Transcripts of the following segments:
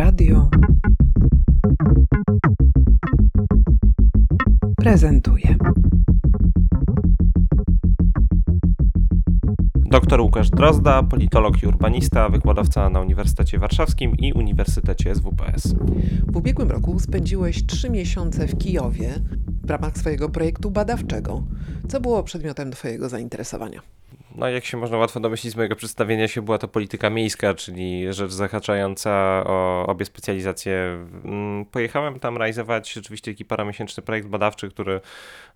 Radio prezentuje. Dr Łukasz Drozda, politolog i urbanista, wykładowca na Uniwersytecie Warszawskim i Uniwersytecie SWPS. W ubiegłym roku spędziłeś trzy miesiące w Kijowie w ramach swojego projektu badawczego. Co było przedmiotem Twojego zainteresowania? No, jak się można łatwo domyślić z mojego przedstawienia się, była to polityka miejska, czyli rzecz zahaczająca o obie specjalizacje. Mm, pojechałem tam realizować rzeczywiście taki paramiesięczny projekt badawczy, który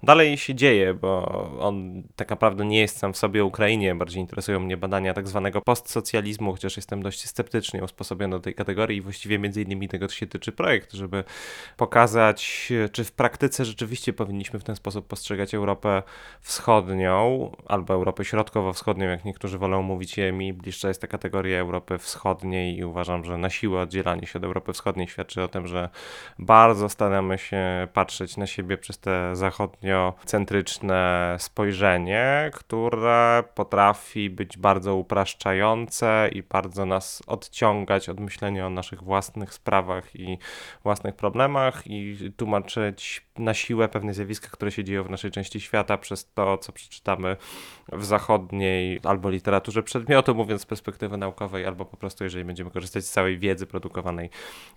dalej się dzieje, bo on tak naprawdę nie jest sam w sobie Ukrainie. Bardziej interesują mnie badania tak zwanego postsocjalizmu, chociaż jestem dość sceptycznie usposobiony do tej kategorii i właściwie między innymi tego się tyczy projekt, żeby pokazać, czy w praktyce rzeczywiście powinniśmy w ten sposób postrzegać Europę Wschodnią albo Europę Środkową wschodnią, jak niektórzy wolą mówić, mi bliższa jest ta kategoria Europy Wschodniej i uważam, że na siłę oddzielanie się od Europy Wschodniej świadczy o tym, że bardzo staramy się patrzeć na siebie przez te zachodniocentryczne spojrzenie, które potrafi być bardzo upraszczające i bardzo nas odciągać od myślenia o naszych własnych sprawach i własnych problemach i tłumaczyć na siłę pewne zjawiska, które się dzieją w naszej części świata przez to, co przeczytamy w zachodniej albo literaturze przedmiotu, mówiąc z perspektywy naukowej, albo po prostu jeżeli będziemy korzystać z całej wiedzy produkowanej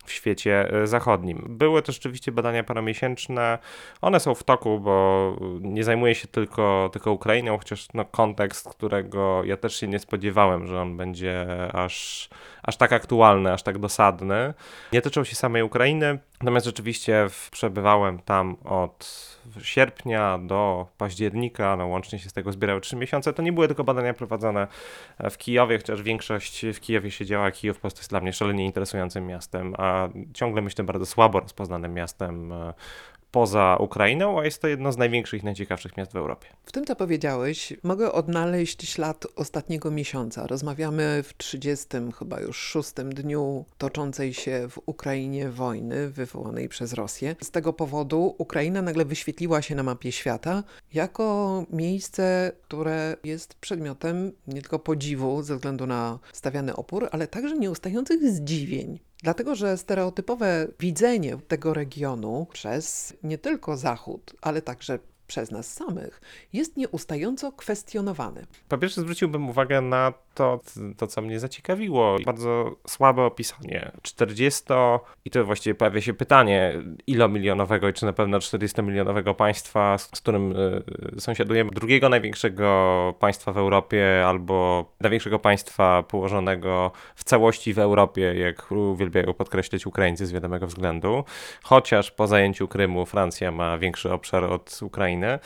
w świecie e, zachodnim. Były to rzeczywiście badania paromiesięczne. One są w toku, bo nie zajmuję się tylko, tylko Ukrainą, chociaż no, kontekst, którego ja też się nie spodziewałem, że on będzie aż, aż tak aktualny, aż tak dosadny. Nie tyczył się samej Ukrainy, natomiast rzeczywiście przebywałem tam od sierpnia do października, no łącznie się z tego zbierały 3 miesiące. To nie były tylko badania prowadzone w Kijowie, chociaż większość w Kijowie się działa. Kijów po prostu jest dla mnie szalenie interesującym miastem, a ciągle myślę bardzo słabo rozpoznanym miastem poza Ukrainą, a jest to jedno z największych i najciekawszych miast w Europie. W tym, co powiedziałeś, mogę odnaleźć ślad ostatniego miesiąca. Rozmawiamy w 30, chyba już szóstym dniu toczącej się w Ukrainie wojny wywołanej przez Rosję. Z tego powodu Ukraina nagle wyświetliła się na mapie świata jako miejsce, które jest przedmiotem nie tylko podziwu ze względu na stawiany opór, ale także nieustających zdziwień. Dlatego, że stereotypowe widzenie tego regionu przez nie tylko Zachód, ale także przez nas samych jest nieustająco kwestionowane. Po pierwsze zwróciłbym uwagę na to, to co mnie zaciekawiło. Bardzo słabe opisanie. 40 i to właściwie pojawia się pytanie ilomilionowego i czy na pewno 40-milionowego państwa, z którym y, sąsiadujemy, drugiego największego państwa w Europie albo największego państwa położonego w całości w Europie, jak uwielbiają podkreślić Ukraińcy z wiadomego względu. Chociaż po zajęciu Krymu Francja ma większy obszar od Ukrainy.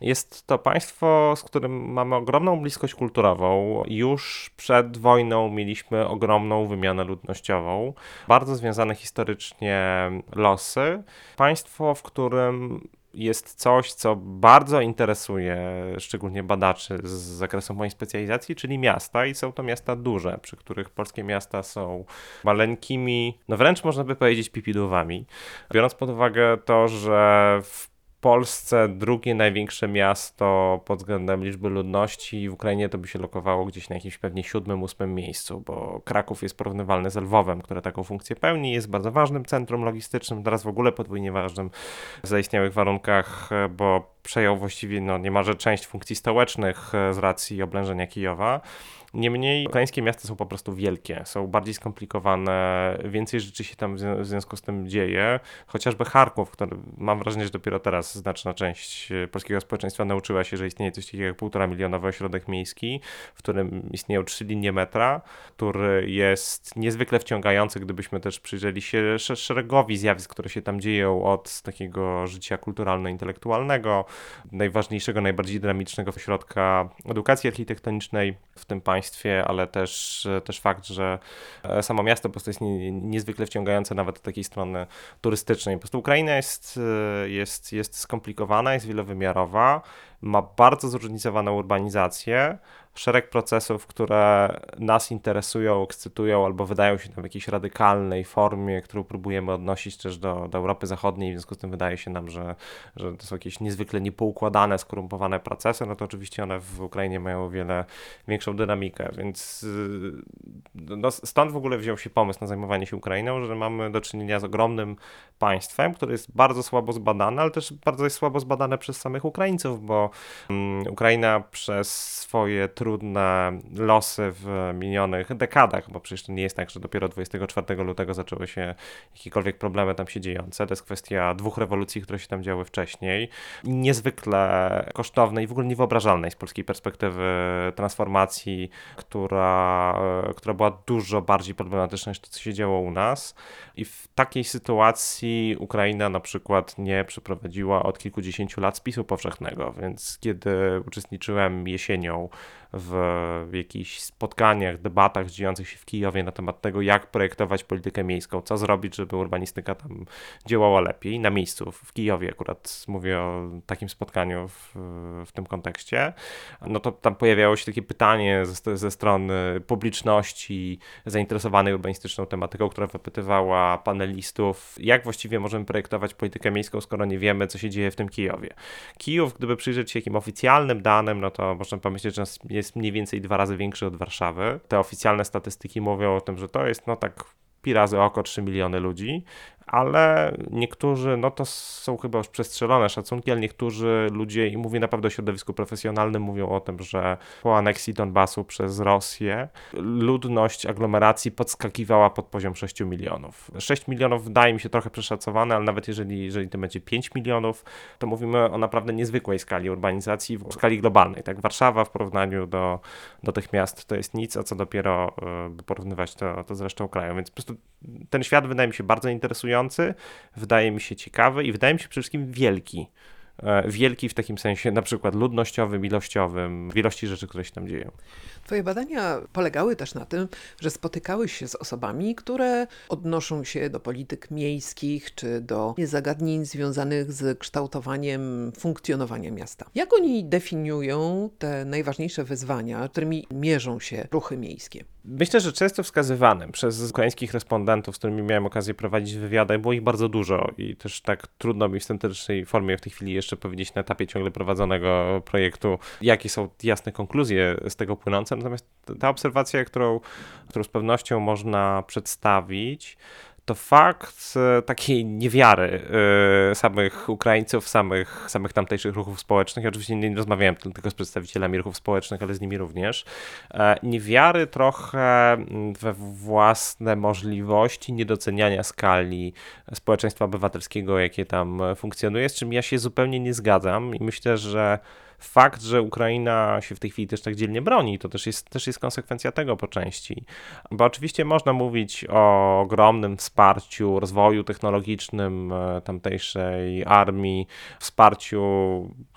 Jest to państwo, z którym mamy ogromną bliskość kulturową. Już przed wojną mieliśmy ogromną wymianę ludnościową, bardzo związane historycznie losy. Państwo, w którym jest coś, co bardzo interesuje szczególnie badaczy z zakresu mojej specjalizacji, czyli miasta i są to miasta duże, przy których polskie miasta są maleńkimi, no wręcz można by powiedzieć pipidłowami. Biorąc pod uwagę to, że w Polsce drugie największe miasto pod względem liczby ludności w Ukrainie to by się lokowało gdzieś na jakimś pewnie siódmym, ósmym miejscu, bo Kraków jest porównywalny z Lwowem, które taką funkcję pełni, jest bardzo ważnym centrum logistycznym, teraz w ogóle podwójnie ważnym w zaistniałych warunkach, bo przejął właściwie no, niemalże część funkcji stołecznych z racji oblężenia Kijowa. Niemniej ukraińskie miasta są po prostu wielkie, są bardziej skomplikowane, więcej rzeczy się tam w związku z tym dzieje. Chociażby Charków, który mam wrażenie, że dopiero teraz znaczna część e, polskiego społeczeństwa nauczyła się, że istnieje coś takiego jak półtora milionowy ośrodek miejski, w którym istnieją trzy linie metra, który jest niezwykle wciągający, gdybyśmy też przyjrzeli się szeregowi zjawisk, które się tam dzieją od takiego życia kulturalno-intelektualnego, najważniejszego, najbardziej dynamicznego ośrodka edukacji architektonicznej w tym państwie, ale też, też fakt, że e, samo miasto po prostu jest nie, niezwykle wciągające nawet od takiej strony turystycznej. Po prostu Ukraina jest, e, jest, jest skomplikowana, jest wielowymiarowa, ma bardzo zróżnicowaną urbanizację, szereg procesów, które nas interesują, ekscytują albo wydają się nam w jakiejś radykalnej formie, którą próbujemy odnosić też do, do Europy Zachodniej. W związku z tym wydaje się nam, że, że to są jakieś niezwykle niepoukładane, skorumpowane procesy, no to oczywiście one w Ukrainie mają o wiele większą dynamikę, więc no, stąd w ogóle wziął się pomysł na zajmowanie się Ukrainą, że mamy do czynienia z ogromnym państwem, które jest bardzo słabo zbadane, ale też bardzo jest słabo zbadane przez samych Ukraińców, bo um, Ukraina przez swoje trudne losy w minionych dekadach, bo przecież to nie jest tak, że dopiero 24 lutego zaczęły się jakiekolwiek problemy tam się dziejące. To jest kwestia dwóch rewolucji, które się tam działy wcześniej. Niezwykle kosztownej i w ogóle niewyobrażalnej z polskiej perspektywy transformacji, która, która była dużo bardziej problematyczna niż to, co się działo u nas. I w takiej sytuacji Ukraina na przykład nie przeprowadziła od kilkudziesięciu lat spisu powszechnego, więc kiedy uczestniczyłem jesienią w jakichś spotkaniach, debatach dziejących się w Kijowie na temat tego, jak projektować politykę miejską, co zrobić, żeby urbanistyka tam działała lepiej, na miejscu, w Kijowie akurat mówię o takim spotkaniu w, w tym kontekście, no to tam pojawiało się takie pytanie ze, ze strony publiczności zainteresowanej urbanistyczną tematyką, która wypytywała panelistów, jak właściwie możemy projektować politykę miejską, skoro nie wiemy, co się dzieje w tym Kijowie. Kijów, gdyby przyjrzeć się jakim oficjalnym danym, no to można pomyśleć, że jest mniej więcej dwa razy większy od Warszawy. Te oficjalne statystyki mówią o tym, że to jest no tak pi razy oko 3 miliony ludzi, ale niektórzy, no to są chyba już przestrzelone szacunki, ale niektórzy ludzie, i mówię naprawdę o środowisku profesjonalnym, mówią o tym, że po aneksji Donbasu przez Rosję ludność aglomeracji podskakiwała pod poziom 6 milionów. 6 milionów wydaje mi się trochę przeszacowane, ale nawet jeżeli, jeżeli to będzie 5 milionów, to mówimy o naprawdę niezwykłej skali urbanizacji, w skali globalnej. Tak, Warszawa w porównaniu do, do tych miast to jest nic, a co dopiero by porównywać to, to z resztą kraju, więc po prostu ten świat wydaje mi się bardzo interesujący, wydaje mi się ciekawy i wydaje mi się przede wszystkim wielki. E, wielki w takim sensie na przykład ludnościowym, ilościowym, w ilości rzeczy, które się tam dzieją. Twoje badania polegały też na tym, że spotykałeś się z osobami, które odnoszą się do polityk miejskich czy do zagadnień związanych z kształtowaniem funkcjonowania miasta. Jak oni definiują te najważniejsze wyzwania, którymi mierzą się ruchy miejskie? Myślę, że często wskazywanym przez ukraińskich respondentów, z którymi miałem okazję prowadzić wywiady, było ich bardzo dużo i też tak trudno mi w syntetycznej formie w tej chwili jeszcze powiedzieć na etapie ciągle prowadzonego projektu, jakie są jasne konkluzje z tego płynące. Natomiast ta obserwacja, którą, którą z pewnością można przedstawić, to fakt e, takiej niewiary y, samych Ukraińców, samych, samych tamtejszych ruchów społecznych. Ja oczywiście nie, nie rozmawiałem tylko z przedstawicielami ruchów społecznych, ale z nimi również. E, niewiary trochę we własne możliwości niedoceniania skali społeczeństwa obywatelskiego, jakie tam funkcjonuje, z czym ja się zupełnie nie zgadzam i myślę, że fakt, że Ukraina się w tej chwili też tak dzielnie broni, to też jest, też jest konsekwencja tego po części. Bo oczywiście można mówić o ogromnym wsparciu, rozwoju technologicznym e, tamtejszej armii, wsparciu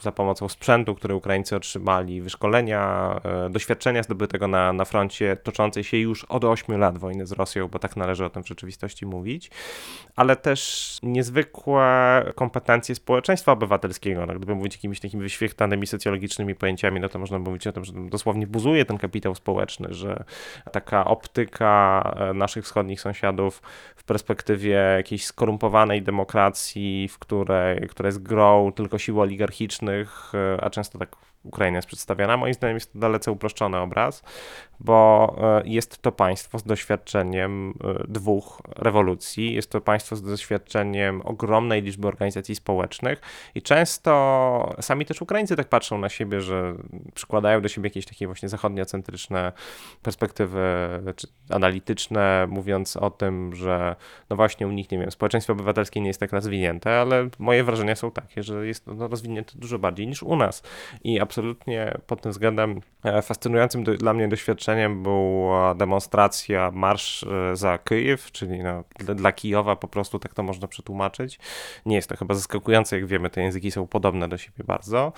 za pomocą sprzętu, który Ukraińcy otrzymali, wyszkolenia, e, doświadczenia zdobytego na, na froncie toczącej się już od 8 lat wojny z Rosją, bo tak należy o tym w rzeczywistości mówić, ale też niezwykłe kompetencje społeczeństwa obywatelskiego, no, gdyby mówić jakimiś takimi wyświechtanymi socjologicznymi pojęciami, no to można mówić o tym, że dosłownie buzuje ten kapitał społeczny, że taka optyka e, naszych wschodnich sąsiadów w perspektywie jakiejś skorumpowanej demokracji, w której, która jest grą tylko sił oligarchicznych, e, a często tak Ukraina jest przedstawiana. Moim zdaniem jest to dalece uproszczony obraz, bo e, jest to państwo z doświadczeniem e, dwóch rewolucji, jest to państwo z doświadczeniem ogromnej liczby organizacji społecznych i często sami też Ukraińcy tak patrzą na siebie, że przykładają do siebie jakieś takie właśnie zachodniocentryczne perspektywy czy analityczne, mówiąc o tym, że no właśnie u nich, nie wiem, społeczeństwo obywatelskie nie jest tak rozwinięte, ale moje wrażenia są takie, że jest ono rozwinięte dużo bardziej niż u nas i absolutnie pod tym względem e, fascynującym do, dla mnie doświadczeniem była demonstracja Marsz e, za Kyjew, czyli no, dla, Kijowa po prostu tak to można przetłumaczyć. Nie jest to chyba zaskakujące, jak wiemy, te języki są podobne do siebie bardzo.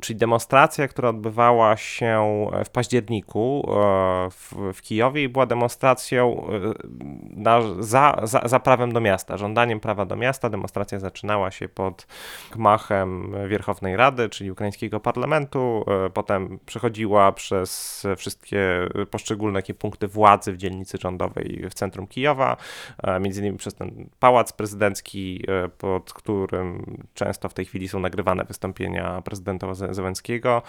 Czyli demonstracja, która odbywała się w październiku e, w, w Kijowie i była demonstracją na, za, za, za prawem do miasta, żądaniem prawa do miasta. Demonstracja zaczynała się pod gmachem Wierchownej Rady, czyli ukraińskiego parlamentu parlamentu, e, potem przechodziła przez wszystkie poszczególne takie punkty władzy w dzielnicy rządowej w centrum Kijowa, e, między innymi przez ten pałac prezydencki, e, pod którym często w tej chwili są nagrywane wystąpienia prezydenta Zełenskiego,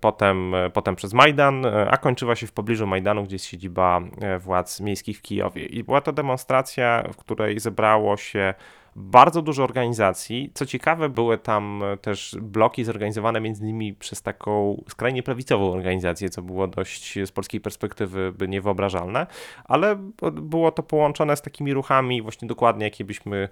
potem, potem przez Majdan, a kończyła się w pobliżu Majdanu, gdzie jest siedziba władz miejskich w Kijowie. I była to demonstracja, w której zebrało się bardzo dużo organizacji. Co ciekawe, były tam też bloki zorganizowane między innymi przez taką skrajnie prawicową organizację, co było dość z polskiej perspektywy by niewyobrażalne, ale było to połączone z takimi ruchami właśnie dokładnie, jakie byśmy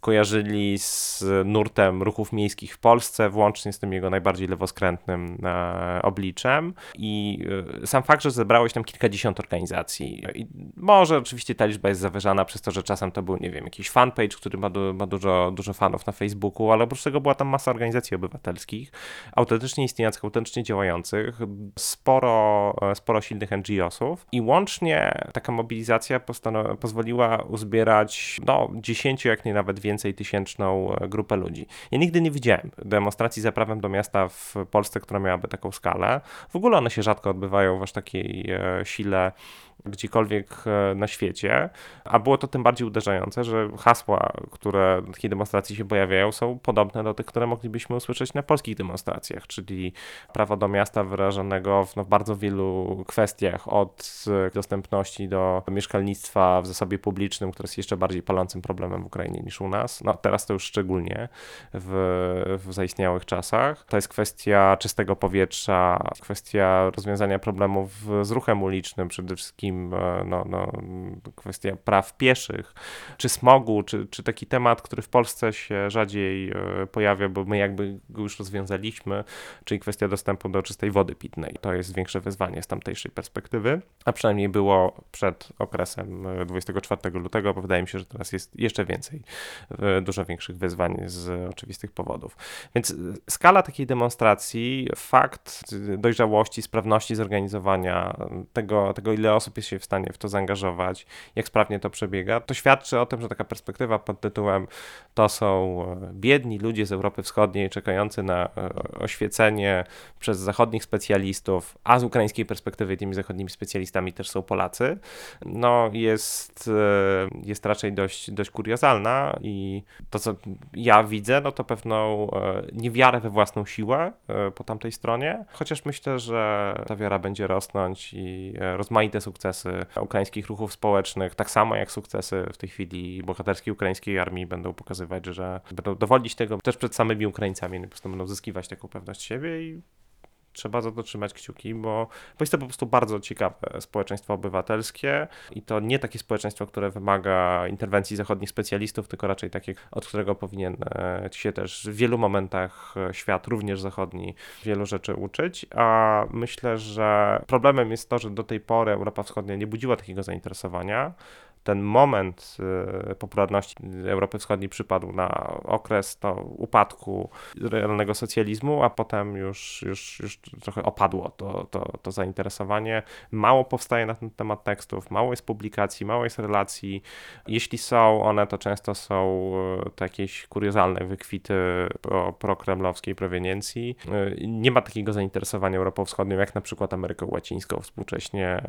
kojarzyli z nurtem ruchów miejskich w Polsce, włącznie z tym jego najbardziej lewoskrętnym e, obliczem. I e, sam fakt, że zebrało się tam kilkadziesiąt organizacji. I może oczywiście ta liczba jest zawyżana przez to, że czasem to był, nie wiem, jakiś fanpage, który ma do ma dużo, dużo fanów na Facebooku, ale oprócz tego była tam masa organizacji obywatelskich, autentycznie istniejących, autentycznie działających, sporo, sporo silnych NGO-sów i łącznie taka mobilizacja pozwoliła uzbierać no, 10, jak nie nawet więcej tysięczną grupę ludzi. Ja nigdy nie widziałem demonstracji za prawem do miasta w Polsce, która miałaby taką skalę. W ogóle one się rzadko odbywają w aż takiej e, sile gdziekolwiek e, na świecie, a było to tym bardziej uderzające, że hasła, które na takiej demonstracji się pojawiają, są podobne do tych, które moglibyśmy usłyszeć na polskich demonstracjach, czyli prawo do miasta wyrażonego w no, bardzo wielu kwestiach, od dostępności do mieszkalnictwa w zasobie publicznym, które jest jeszcze bardziej palącym problemem w Ukrainie niż u nas, no teraz to już szczególnie w, w zaistniałych czasach. To jest kwestia czystego powietrza, kwestia rozwiązania problemów z ruchem ulicznym, przede wszystkim wszystkim e, no, no, kwestia praw pieszych, czy smogu, czy, czy taki temat, który w Polsce się rzadziej e, pojawia, bo my jakby go już rozwiązaliśmy, czyli kwestia dostępu do czystej wody pitnej. To jest większe wyzwanie z tamtejszej perspektywy, a przynajmniej było przed okresem 24 e, lutego, bo wydaje mi się, że teraz jest jeszcze więcej, dużo większych wyzwań z oczywistych powodów. Więc skala takiej demonstracji, fakt dojrzałości, sprawności zorganizowania, tego, tego ile osób jest się w stanie w to zaangażować, jak sprawnie to przebiega, to świadczy o tym, że taka perspektywa pod tytułem to są e, biedni ludzie z Europy Wschodniej czekający na e, oświecenie przez zachodnich specjalistów, a z ukraińskiej perspektywy tymi zachodnimi specjalistami też są Polacy, no jest, e, jest raczej dość, dość kuriozalna i to, co ja widzę, no to pewną niewiarę we własną siłę po tamtej stronie, chociaż myślę, że ta wiara będzie rosnąć i rozmaite sukcesy sukcesy ukraińskich ruchów społecznych, tak samo jak sukcesy w tej chwili bohaterskiej ukraińskiej armii będą pokazywać, że będą dowodzić tego też przed samymi Ukraińcami, po prostu będą zyskiwać taką pewność siebie i trzeba za to trzymać kciuki, bo, bo jest to po prostu bardzo ciekawe społeczeństwo obywatelskie i to nie takie społeczeństwo, które wymaga interwencji zachodnich specjalistów, tylko raczej takie, od którego powinien e, się też w wielu momentach e, świat, również zachodni, wielu rzeczy uczyć, a myślę, że problemem jest to, że do tej pory Europa Wschodnia nie budziła takiego zainteresowania, ten moment y, popularności Europy Wschodniej przypadł na okres to upadku realnego socjalizmu, a potem już, już, już trochę opadło to, to, to zainteresowanie. Mało powstaje na ten temat tekstów, mało jest publikacji, mało jest relacji. Jeśli są one, to często są y, to jakieś kuriozalne wykwity pro, prokremlowskiej proweniencji. Y, nie ma takiego zainteresowania Europą Wschodnią, jak na przykład Ameryką Łacińską współcześnie,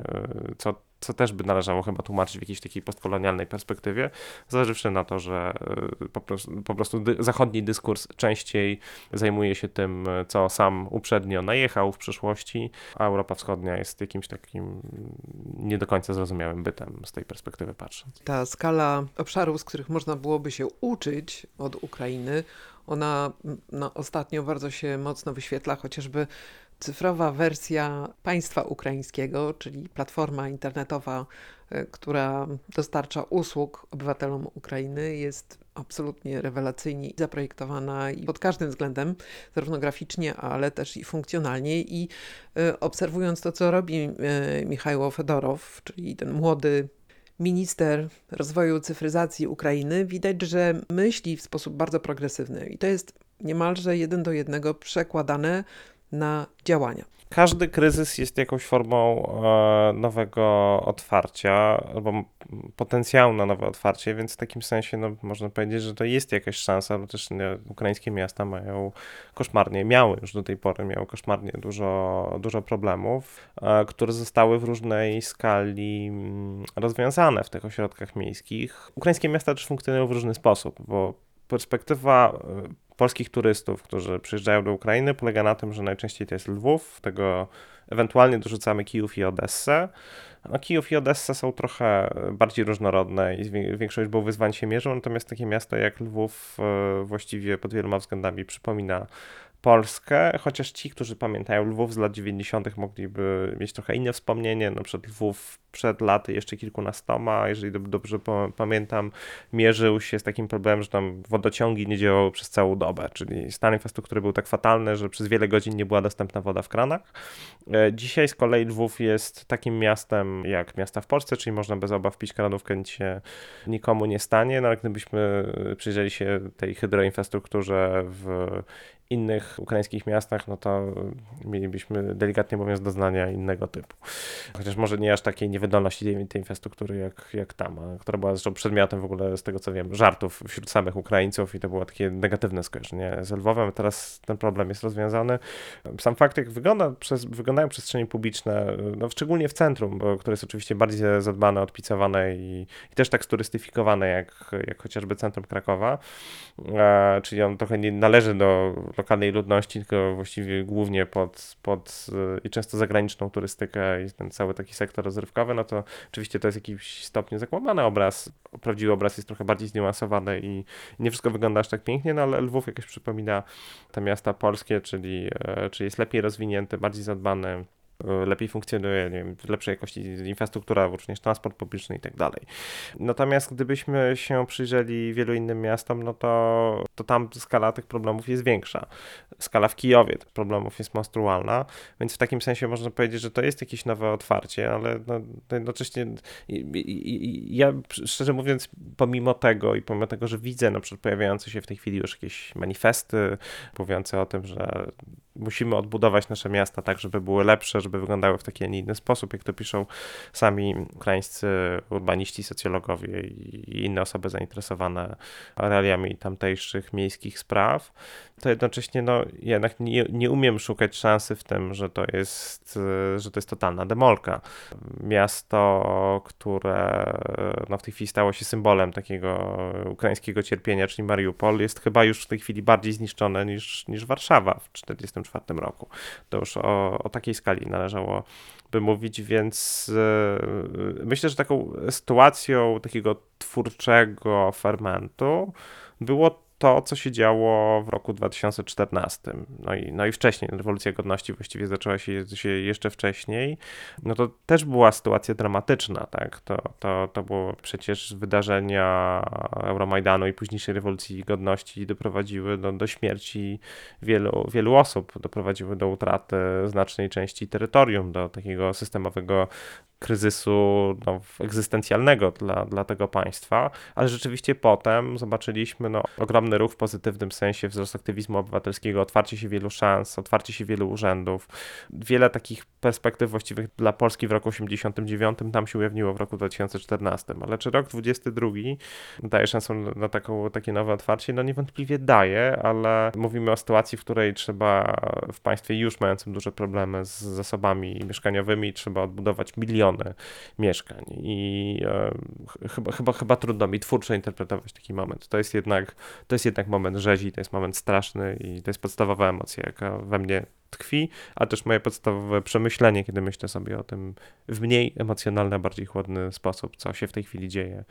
co co też by należało chyba tłumaczyć w jakiejś takiej postkolonialnej perspektywie, zważywszy na to, że y, po prostu, po prostu zachodni dyskurs częściej zajmuje się tym, co sam uprzednio najechał w przeszłości, a Europa Wschodnia jest jakimś takim nie do końca zrozumiałym bytem z tej perspektywy patrząc. Ta skala obszarów, z których można byłoby się uczyć od Ukrainy, ona no, ostatnio bardzo się mocno wyświetla, chociażby cyfrowa wersja państwa ukraińskiego, czyli platforma internetowa, e, która dostarcza usług obywatelom Ukrainy, jest absolutnie rewelacyjnie zaprojektowana i pod każdym względem, zarówno graficznie, ale też i funkcjonalnie. I e, obserwując to, co robi e, Michał Fedorow, czyli ten młody minister rozwoju cyfryzacji Ukrainy, widać, że myśli w sposób bardzo progresywny. I to jest niemalże jeden do jednego przekładane na działania. każdy kryzys jest jakąś formą e, nowego otwarcia albo potencjału na nowe otwarcie, więc w takim sensie no, można powiedzieć, że to jest jakaś szansa, bo też ukraińskie miasta mają koszmarnie, miały już do tej pory, miały koszmarnie dużo, dużo problemów, e, które zostały w różnej skali mm, rozwiązane w tych ośrodkach miejskich. Ukraińskie miasta też funkcjonują w różny sposób, bo perspektywa e, polskich turystów, którzy przyjeżdżają do Ukrainy, polega na tym, że najczęściej to jest Lwów, tego ewentualnie dorzucamy Kijów i Odessę. No, Kijów i Odessa są trochę bardziej różnorodne i większość było wyzwań się mierzą, natomiast takie miasta jak Lwów e, właściwie pod wieloma względami przypomina Polskę, chociaż ci, którzy pamiętają Lwów z lat 90., mogliby mieć trochę inne wspomnienie. Na przykład Lwów przed laty jeszcze kilkunastoma, jeżeli dobrze pamiętam, mierzył się z takim problemem, że tam wodociągi nie działały przez całą dobę, czyli stan infrastruktury był tak fatalny, że przez wiele godzin nie była dostępna woda w kranach. E, dzisiaj z kolei Lwów jest takim miastem jak miasta w Polsce, czyli można bez obaw pić kranówkę, nic się nikomu nie stanie, no ale gdybyśmy przyjrzeli się tej hydroinfrastrukturze w innych ukraińskich miastach, no to mielibyśmy delikatnie mówiąc doznania innego typu. Chociaż może nie aż takiej niewydolności tej, tej infrastruktury jak, jak tam, która była zresztą przedmiotem w ogóle z tego co wiem, żartów wśród samych Ukraińców i to było takie negatywne skojarzenie z Lwowem. Teraz ten problem jest rozwiązany. Sam fakt, jak wygląda przez, wyglądają przestrzenie publiczne, no szczególnie w centrum, bo, które jest oczywiście bardziej zadbane, odpicowane i, i też tak sturystyfikowane jak, jak chociażby centrum Krakowa, e, czyli on trochę nie należy do lokalnej ludności, tylko właściwie głównie pod, pod i często zagraniczną turystykę i ten cały taki sektor rozrywkowy, no to oczywiście to jest jakiś stopniu zakłamany obraz. Prawdziwy obraz jest trochę bardziej zniuansowany i nie wszystko wygląda aż tak pięknie, no ale Lwów jakoś przypomina te miasta polskie, czyli, e, czyli jest lepiej rozwinięty, bardziej zadbany lepiej funkcjonuje, nie wiem, lepszej jakości infrastruktura, również transport publiczny i tak dalej. Natomiast gdybyśmy się przyjrzeli wielu innym miastom, no to, to tam skala tych problemów jest większa. Skala w Kijowie tych problemów jest monstrualna, więc w takim sensie można powiedzieć, że to jest jakieś nowe otwarcie, ale no, jednocześnie ja szczerze mówiąc, pomimo tego i pomimo tego, że widzę na przykład pojawiające się w tej chwili już jakieś manifesty mówiące o tym, że musimy odbudować nasze miasta tak, żeby były lepsze, żeby wyglądały w taki, a nie inny sposób, jak to piszą sami ukraińscy urbaniści, socjologowie i inne osoby zainteresowane realiami tamtejszych miejskich spraw, to jednocześnie no, jednak nie, nie umiem szukać szansy w tym, że to jest, że to jest totalna demolka. Miasto, które no, w tej chwili stało się symbolem takiego ukraińskiego cierpienia, czyli Mariupol, jest chyba już w tej chwili bardziej zniszczone niż, niż Warszawa w 1944 roku. To już o, o takiej skali należało by mówić, więc yy, myślę, że taką sytuacją takiego twórczego fermentu było to, co się działo w roku 2014. No i, no i wcześniej, rewolucja godności właściwie zaczęła się, się jeszcze wcześniej. No to też była sytuacja dramatyczna, tak? To, to, to było przecież wydarzenia Euromajdanu i późniejszej rewolucji godności doprowadziły do, do śmierci wielu, wielu osób, doprowadziły do utraty znacznej części terytorium, do takiego systemowego kryzysu no, egzystencjalnego dla, dla tego państwa, ale rzeczywiście potem zobaczyliśmy no, ogromny ruch w pozytywnym sensie, wzrost aktywizmu obywatelskiego, otwarcie się wielu szans, otwarcie się wielu urzędów. Wiele takich perspektyw właściwych dla Polski w roku 89 tam się ujawniło w roku 2014, ale czy rok 22 daje szansę na taką, takie nowe otwarcie? No niewątpliwie daje, ale mówimy o sytuacji, w której trzeba w państwie już mającym duże problemy z zasobami mieszkaniowymi, trzeba odbudować miliony miliony mieszkań i e, chyba, chyba, chyba trudno mi twórczo interpretować taki moment. To jest jednak, to jest jednak moment rzezi, to jest moment straszny i to jest podstawowa emocja, jaka we mnie tkwi, a też moje podstawowe przemyślenie, kiedy myślę sobie o tym w mniej emocjonalny, a bardziej chłodny sposób, co się w tej chwili dzieje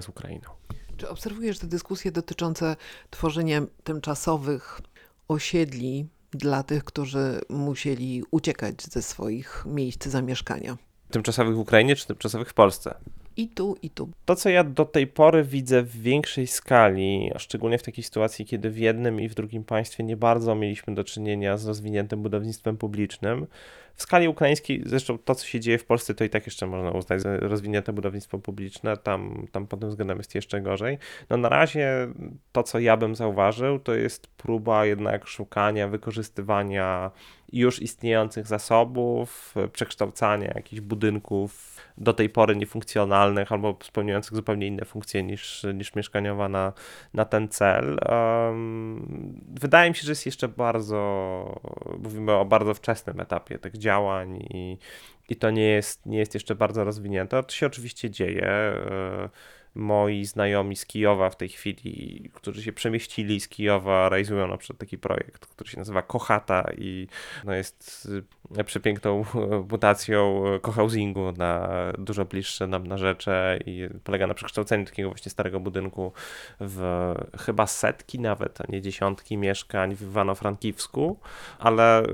z Ukrainą. Czy obserwujesz te dyskusje dotyczące tworzenia tymczasowych osiedli dla tych, którzy musieli uciekać ze swoich miejsc zamieszkania? Tymczasowych w Ukrainie czy tymczasowych w Polsce? I tu, i tu. To, co ja do tej pory widzę w większej skali, szczególnie w takiej sytuacji, kiedy w jednym i w drugim państwie nie bardzo mieliśmy do czynienia z rozwiniętym budownictwem publicznym, W skali ukraińskiej, zresztą to, co się dzieje w Polsce, to i tak jeszcze można uznać za rozwinięte budownictwo publiczne, tam, tam pod tym względem jest jeszcze gorzej. No na razie to, co ja bym zauważył, to jest próba jednak szukania, wykorzystywania już istniejących zasobów, przekształcania jakichś budynków do tej pory niefunkcjonalnych albo spełniających zupełnie inne funkcje niż, niż mieszkaniowa na, na ten cel. Um, wydaje mi się, że jest jeszcze bardzo, mówimy o bardzo wczesnym etapie tych działań i, i to nie jest, nie jest jeszcze bardzo rozwinięte. To się oczywiście dzieje. Moi znajomi z Kijowa w tej chwili, którzy się przemieścili z Kijowa, realizują na przykład taki projekt, który się nazywa Kochata i no jest y, przepiękną mutacją cohousingu na dużo bliższe nam na rzecze i polega na przekształceniu takiego właśnie starego budynku w chyba setki nawet, a nie dziesiątki mieszkań w Iwano-Frankiwsku, ale y,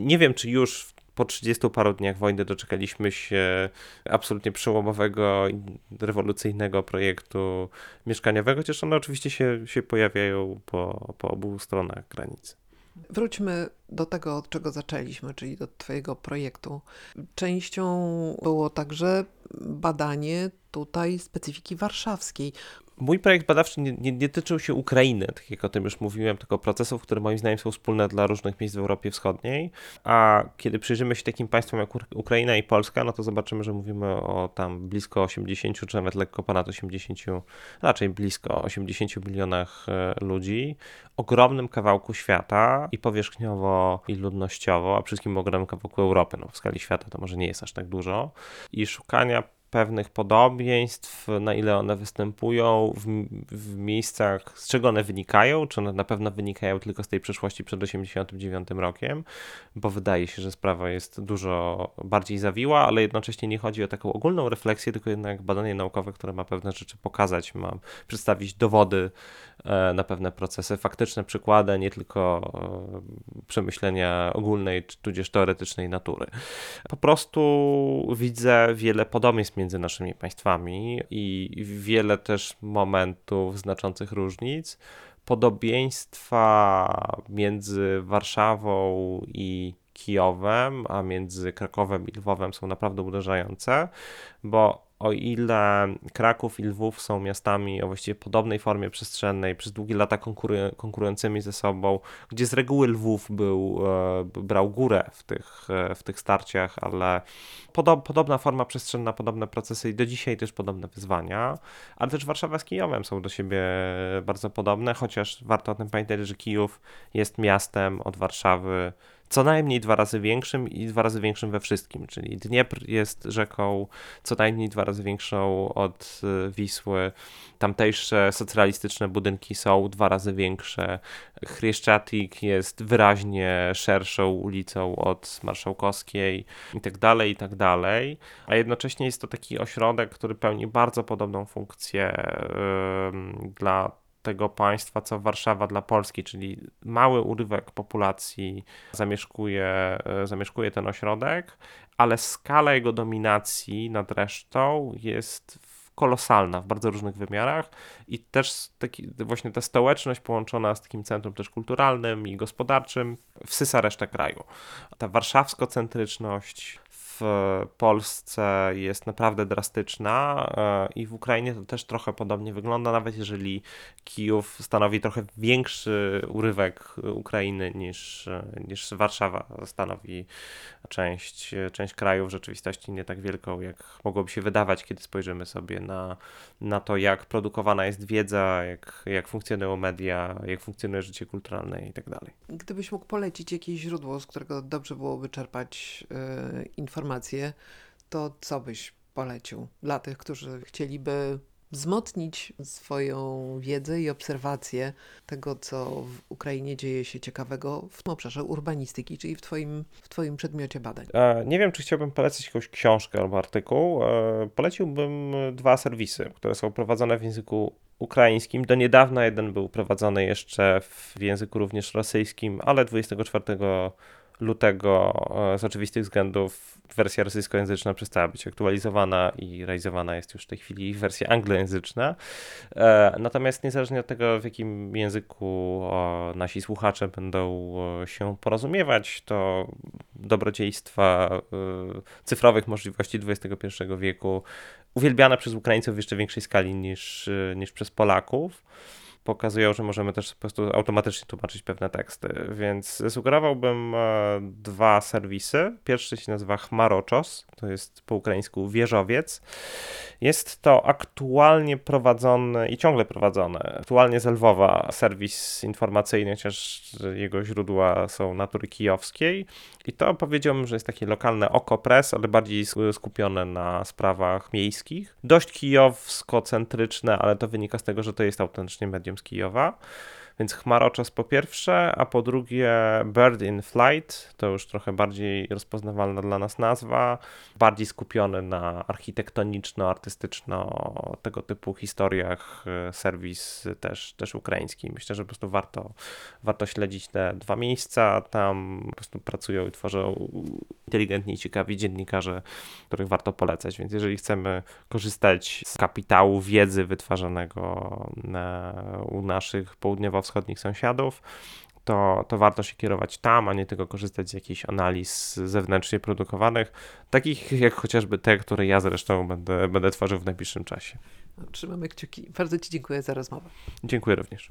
nie wiem, czy już w po 30 paru dniach wojny doczekaliśmy się absolutnie przełomowego, rewolucyjnego projektu mieszkaniowego, chociaż one oczywiście się, się pojawiają po, po obu stronach granicy. Wróćmy do tego, od czego zaczęliśmy, czyli do Twojego projektu. Częścią było także badanie tutaj specyfiki warszawskiej mój projekt badawczy nie, nie, nie, tyczył się Ukrainy, tak jak o tym już mówiłem, tylko procesów, które moim zdaniem są wspólne dla różnych miejsc w Europie Wschodniej. A kiedy przyjrzymy się takim państwom jak Ukraina i Polska, no to zobaczymy, że mówimy o tam blisko 80, czy nawet lekko ponad 80, raczej blisko 80 milionach e, ludzi, ogromnym kawałku świata i powierzchniowo, i ludnościowo, a wszystkim ogromnym kawałku Europy. No, w skali świata to może nie jest aż tak dużo. I szukania pewnych podobieństw, na ile one występują w, w, miejscach, z czego one wynikają, czy one na pewno wynikają tylko z tej przeszłości przed 89 rokiem, bo wydaje się, że sprawa jest dużo bardziej zawiła, ale jednocześnie nie chodzi o taką ogólną refleksję, tylko jednak badanie naukowe, które ma pewne rzeczy pokazać, ma przedstawić dowody na pewne procesy, faktyczne przykłady, nie tylko e, przemyślenia ogólnej, czy tudzież teoretycznej natury. Po prostu widzę wiele podobieństw między naszymi państwami i wiele też momentów znaczących różnic. Podobieństwa między Warszawą i Kijowem, a między Krakowem i Lwowem są naprawdę uderzające, bo o ile Kraków i Lwów są miastami o właściwie podobnej formie przestrzennej, przez długie lata konkurującymi ze sobą, gdzie z reguły Lwów był, e, brał górę w tych, e, w tych starciach, ale podob, podobna forma przestrzenna, podobne procesy i do dzisiaj też podobne wyzwania, ale też Warszawa z Kijowem są do siebie bardzo podobne, chociaż warto o tym pamiętać, że Kijów jest miastem od Warszawy co najmniej dwa razy większym i dwa razy większym we wszystkim, czyli Dniepr jest rzeką co najmniej dwa razy większą od y, Wisły, tamtejsze socjalistyczne budynki są dwa razy większe, Chryszczatik jest wyraźnie szerszą ulicą od Marszałkowskiej i tak dalej, i tak dalej, a jednocześnie jest to taki ośrodek, który pełni bardzo podobną funkcję yy, dla tego państwa, co Warszawa dla Polski, czyli mały urywek populacji zamieszkuje, e, zamieszkuje ten ośrodek, ale skala jego dominacji nad resztą jest kolosalna w bardzo różnych wymiarach i też taki, właśnie ta stołeczność połączona z takim centrum też kulturalnym i gospodarczym wsysa resztę kraju. Ta warszawsko-centryczność, w Polsce jest naprawdę drastyczna e, i w Ukrainie to też trochę podobnie wygląda, nawet jeżeli Kijów stanowi trochę większy urywek Ukrainy niż, niż Warszawa stanowi część, część kraju w rzeczywistości nie tak wielką, jak mogłoby się wydawać, kiedy spojrzymy sobie na, na to, jak produkowana jest wiedza, jak, jak funkcjonują media, jak funkcjonuje życie kulturalne i tak dalej. Gdybyś mógł polecić jakieś źródło, z którego dobrze byłoby czerpać informacje, to co byś polecił dla tych, którzy chcieliby wzmocnić swoją wiedzę i obserwację tego, co w Ukrainie dzieje się ciekawego w obszarze urbanistyki, czyli w Twoim, w twoim przedmiocie badań. E, nie wiem, czy chciałbym polecić jakąś książkę albo artykuł. E, poleciłbym dwa serwisy, które są prowadzone w języku ukraińskim. Do niedawna jeden był prowadzony jeszcze w języku również rosyjskim, ale 24 lutego e, z oczywistych względów wersja rosyjskojęzyczna przestała być aktualizowana i realizowana jest już w tej chwili wersja anglojęzyczna. E, natomiast niezależnie od tego, w jakim języku nasi słuchacze będą się porozumiewać, to dobrodziejstwa cyfrowych możliwości XXI wieku uwielbiane przez Ukraińców w jeszcze większej skali niż, niż przez Polaków pokazują, że możemy też po prostu automatycznie tłumaczyć pewne teksty. Więc sugerowałbym e, dwa serwisy. Pierwszy się nazywa Chmaroczos, to jest po ukraińsku wieżowiec. Jest to aktualnie prowadzony i ciągle prowadzony, aktualnie z Lwowa serwis informacyjny, chociaż jego źródła są natury kijowskiej. I to powiedziałbym, że jest takie lokalne oko press, ale bardziej skupione na sprawach miejskich. Dość kijowsko-centryczne, ale to wynika z tego, że to jest autentycznie medium z Kijowa. Więc Chmaroczas po pierwsze, a po drugie Bird in Flight, to już trochę bardziej rozpoznawalna dla nas nazwa, bardziej skupiony na architektoniczno-artystyczno tego typu historiach, e, serwis też, też ukraiński. Myślę, że po prostu warto, warto śledzić te dwa miejsca, tam po prostu pracują i tworzą inteligentni i ciekawi dziennikarze, których warto polecać, więc jeżeli chcemy korzystać z kapitału wiedzy wytwarzanego u naszych południowo wschodnich sąsiadów, to, to warto się kierować tam, a nie tylko korzystać z jakichś analiz zewnętrznie produkowanych, takich jak chociażby te, które ja zresztą będę, będę tworzył w najbliższym czasie. Trzymamy kciuki. Bardzo Ci dziękuję za rozmowę. Dziękuję również.